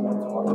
好的。